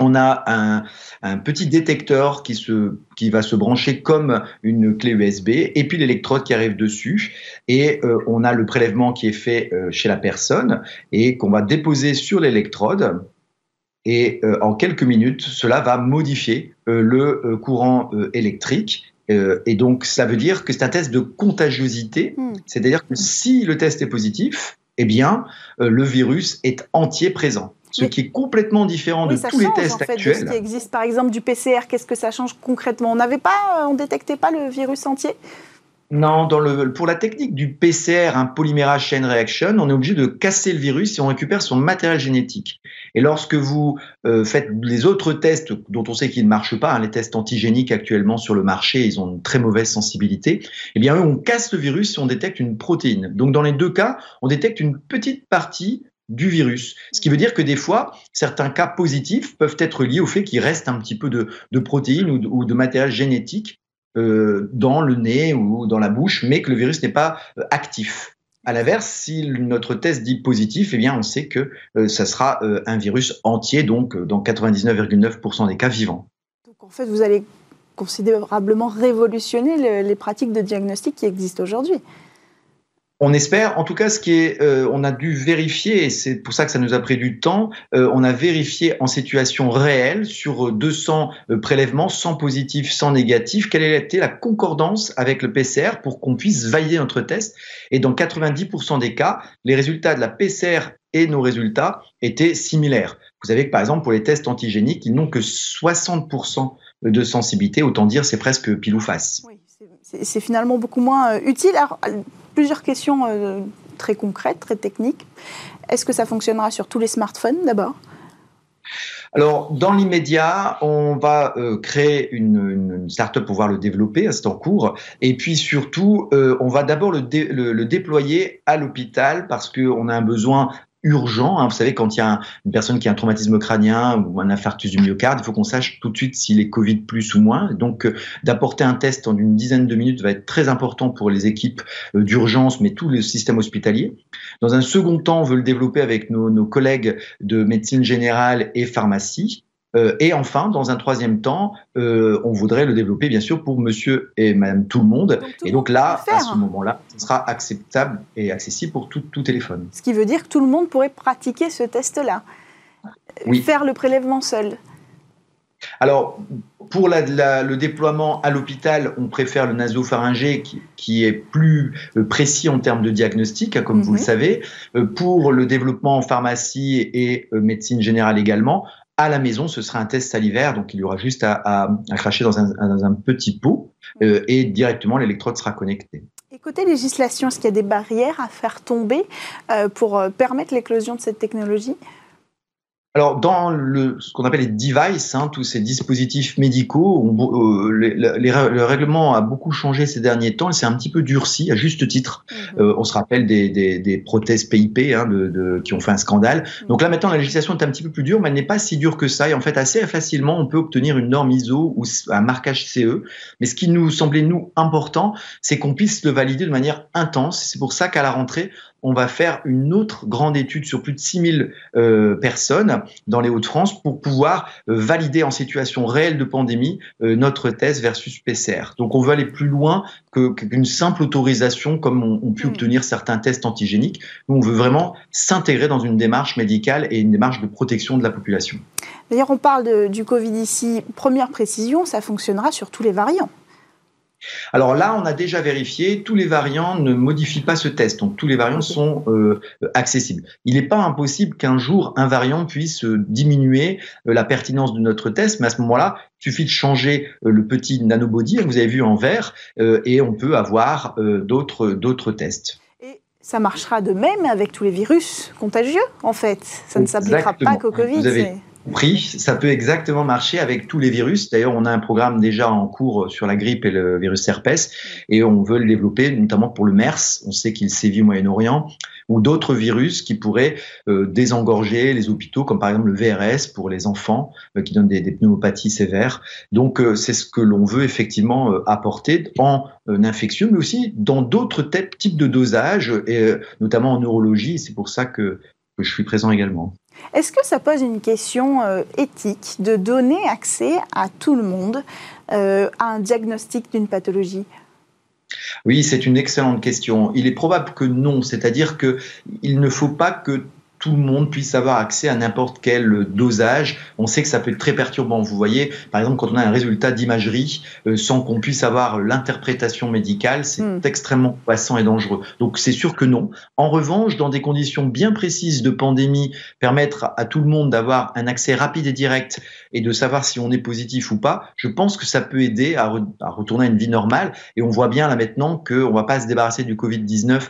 on a un, petit détecteur qui, se, qui va se brancher comme une clé USB et puis l'électrode qui arrive dessus. Et on a le prélèvement qui est fait chez la personne et qu'on va déposer sur l'électrode et euh, en quelques minutes, cela va modifier euh, le euh, courant électrique. et donc, ça veut dire que c'est un test de contagiosité, hmm. c'est-à-dire que si le test est positif, eh bien, le virus est entier présent. Ce qui est complètement différent de tous les tests en fait, actuels. De ce qui existe, par exemple, du PCR, qu'est-ce que ça change concrètement? On n'avait pas, on détectait pas le virus entier? Non, dans le, pour la technique du PCR, un polymérase chain reaction, on est obligé de casser le virus et on récupère son matériel génétique. Et lorsque vous euh, faites les autres tests dont on sait qu'ils ne marchent pas, hein, les tests antigéniques actuellement sur le marché, ils ont une très mauvaise sensibilité, eh bien eux, on casse le virus et on détecte une protéine. Donc dans les deux cas, on détecte une petite partie du virus. Ce qui veut dire que des fois, certains cas positifs peuvent être liés au fait qu'il reste un petit peu de, de protéines ou ou de matériel génétique euh, dans le nez ou dans la bouche, mais que le virus n'est pas euh, actif. À l'inverse, si notre test dit positif, eh bien, on sait que euh, ça sera un virus entier, donc dans 99,9% des cas vivants. Donc en fait, vous allez considérablement révolutionner les pratiques de diagnostic qui existent aujourd'hui. On espère, en tout cas, ce qui est, euh, on a dû vérifier, et c'est pour ça que ça nous a pris du temps. Euh, on a vérifié en situation réelle sur 200 euh, prélèvements, sans positif, sans négatif, quelle était la concordance avec le PCR pour qu'on puisse valider notre test. Et dans 90% des cas, les résultats de la PCR et nos résultats étaient similaires. Vous savez que par exemple pour les tests antigéniques, ils n'ont que 60% de sensibilité, autant dire c'est presque pile ou face. Oui, c'est finalement beaucoup moins utile. Plusieurs questions euh, très concrètes, très techniques. Est-ce que ça fonctionnera sur tous les smartphones d'abord? Alors, dans l'immédiat, on va euh, créer une, start-up pour pouvoir le développer, c'est en cours. Et puis surtout, euh, on va d'abord le, le, déployer à l'hôpital parce qu'on a un besoin urgent. Hein. Vous savez, quand il y a une personne qui a un traumatisme crânien ou un infarctus du myocarde, il faut qu'on sache tout de suite s'il est Covid plus ou moins. Donc, euh, d'apporter un test en une dizaine de minutes va être très important pour les équipes euh, d'urgence, mais tout le système hospitalier. Dans un second temps, on veut le développer avec nos, nos collègues de médecine générale et pharmacie. Euh, et enfin, dans un troisième temps, euh, on voudrait le développer bien sûr pour monsieur et madame tout le monde. et donc là, à ce moment-là, ce sera acceptable et accessible pour tout, tout, téléphone. Ce qui veut dire que tout le monde pourrait pratiquer ce test-là, oui. faire le prélèvement seul. Alors, pour le déploiement à l'hôpital, on préfère le nasopharyngé qui, qui, est plus euh, précis en termes de diagnostic, hein, comme vous le mhm. savez. Pour le développement en pharmacie et médecine générale également, à la maison, ce sera un test salivaire, donc il y aura juste à, cracher dans un, petit pot et directement l'électrode sera connectée. Et côté législation, est-ce qu'il y a des barrières à faire tomber pour permettre l'éclosion de cette technologie? Alors, dans le, ce qu'on appelle les devices, hein, tous ces dispositifs médicaux, euh, le règlement a beaucoup changé ces derniers temps et c'est un petit peu durci, à juste titre. Mhm. Euh, on se rappelle des, des, des prothèses PIP hein, de, de, qui ont fait un scandale. Mhm. Donc là, maintenant, la législation est un petit peu plus dure, mais elle n'est pas si dure que ça. Et en fait, assez facilement, on peut obtenir une norme ISO ou un marquage CE. Mais ce qui nous semblait, nous, important, c'est qu'on puisse le valider de manière intense. C'est pour ça qu'à la rentrée, on va faire une autre grande étude sur plus de 6000 euh, personnes dans les Hauts-de-France pour pouvoir euh, valider en situation réelle de pandémie euh, notre thèse versus PCR. Donc on veut aller plus loin qu'une simple autorisation comme on, pu mm. obtenir certains tests antigéniques. Nous, on veut vraiment s'intégrer dans une démarche médicale et une démarche de protection de la population. D'ailleurs, on parle du Covid ici. Première précision, ça fonctionnera sur tous les variants. Alors là, on a déjà vérifié, tous les variants ne modifient pas ce test, donc tous les variants sont euh, accessibles. Il n'est pas impossible qu'un jour, un variant puisse euh, diminuer euh, la pertinence de notre test, mais à ce moment-là, il suffit de changer le petit nanobody que vous avez vu en vert, et on peut avoir d'autres, d'autres tests. Et ça marchera de même avec tous les virus contagieux, en fait. Ça ne s'appliquera pas qu'au Covid pris, ça peut exactement marcher avec tous les virus. D'ailleurs, on a un programme déjà en cours sur la grippe et le virus herpès, et on veut le développer notamment pour le MERS. On sait qu'il sévit au Moyen-Orient, ou d'autres virus qui pourraient euh, désengorger les hôpitaux, comme par exemple le VRS pour les enfants euh, qui donnent des, pneumopathies sévères. Donc, euh, c'est ce que l'on veut effectivement apporter en infectieux, mais aussi dans d'autres types de dosages, et notamment en neurologie. C'est pour ça que je suis présent également. Est-ce que ça pose une question euh, éthique de donner accès à tout le monde euh, à un diagnostic d'une pathologie? Oui, c'est une excellente question. Il est probable que non, c'est-à-dire qu'il ne faut pas que tout le monde puisse avoir accès à n'importe quel dosage. On sait que ça peut être très perturbant. Vous voyez, par exemple, quand on a un résultat d'imagerie euh, sans qu'on puisse avoir l'interprétation médicale, c'est hmm. extrêmement poissant et dangereux. Donc c'est sûr que non. En revanche, dans des conditions bien précises de pandémie, permettre à tout le monde d'avoir un accès rapide et direct et de savoir si on est positif ou pas, je pense que ça peut aider à, à retourner à une vie normale. Et on voit bien là maintenant qu'on ne va pas se débarrasser du Covid-19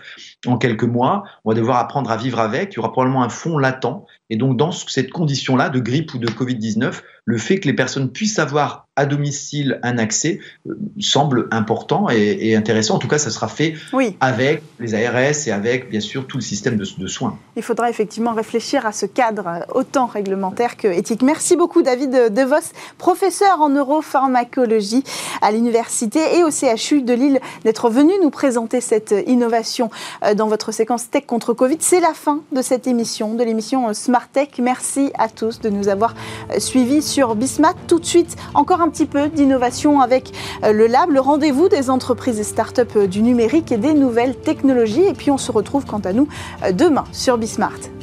en quelques mois. On va devoir apprendre à vivre avec. Il y aura probablement un fond latent. Et donc, dans cette condition-là de grippe ou de Covid-19, le fait que les personnes puissent avoir à domicile un accès euh, semble important et, intéressant. En tout cas, ça sera fait avec les ARS et avec, bien sûr, tout le système de, soins. Il faudra effectivement réfléchir à ce cadre autant réglementaire que éthique. Merci beaucoup, David DeVos, professeur en neuropharmacologie à l'université et au CHU de Lille, d'être venu nous présenter cette innovation euh, dans votre séquence Tech contre Covid. C'est la fin de cette émission, de l'émission Smart Merci à tous de nous avoir euh, suivis sur Bismat. Tout de suite, encore un petit peu d'innovation avec euh, le Lab, le rendez-vous des entreprises et startups euh, du numérique et des nouvelles technologies. Et puis on se retrouve quant à nous demain sur Bismart.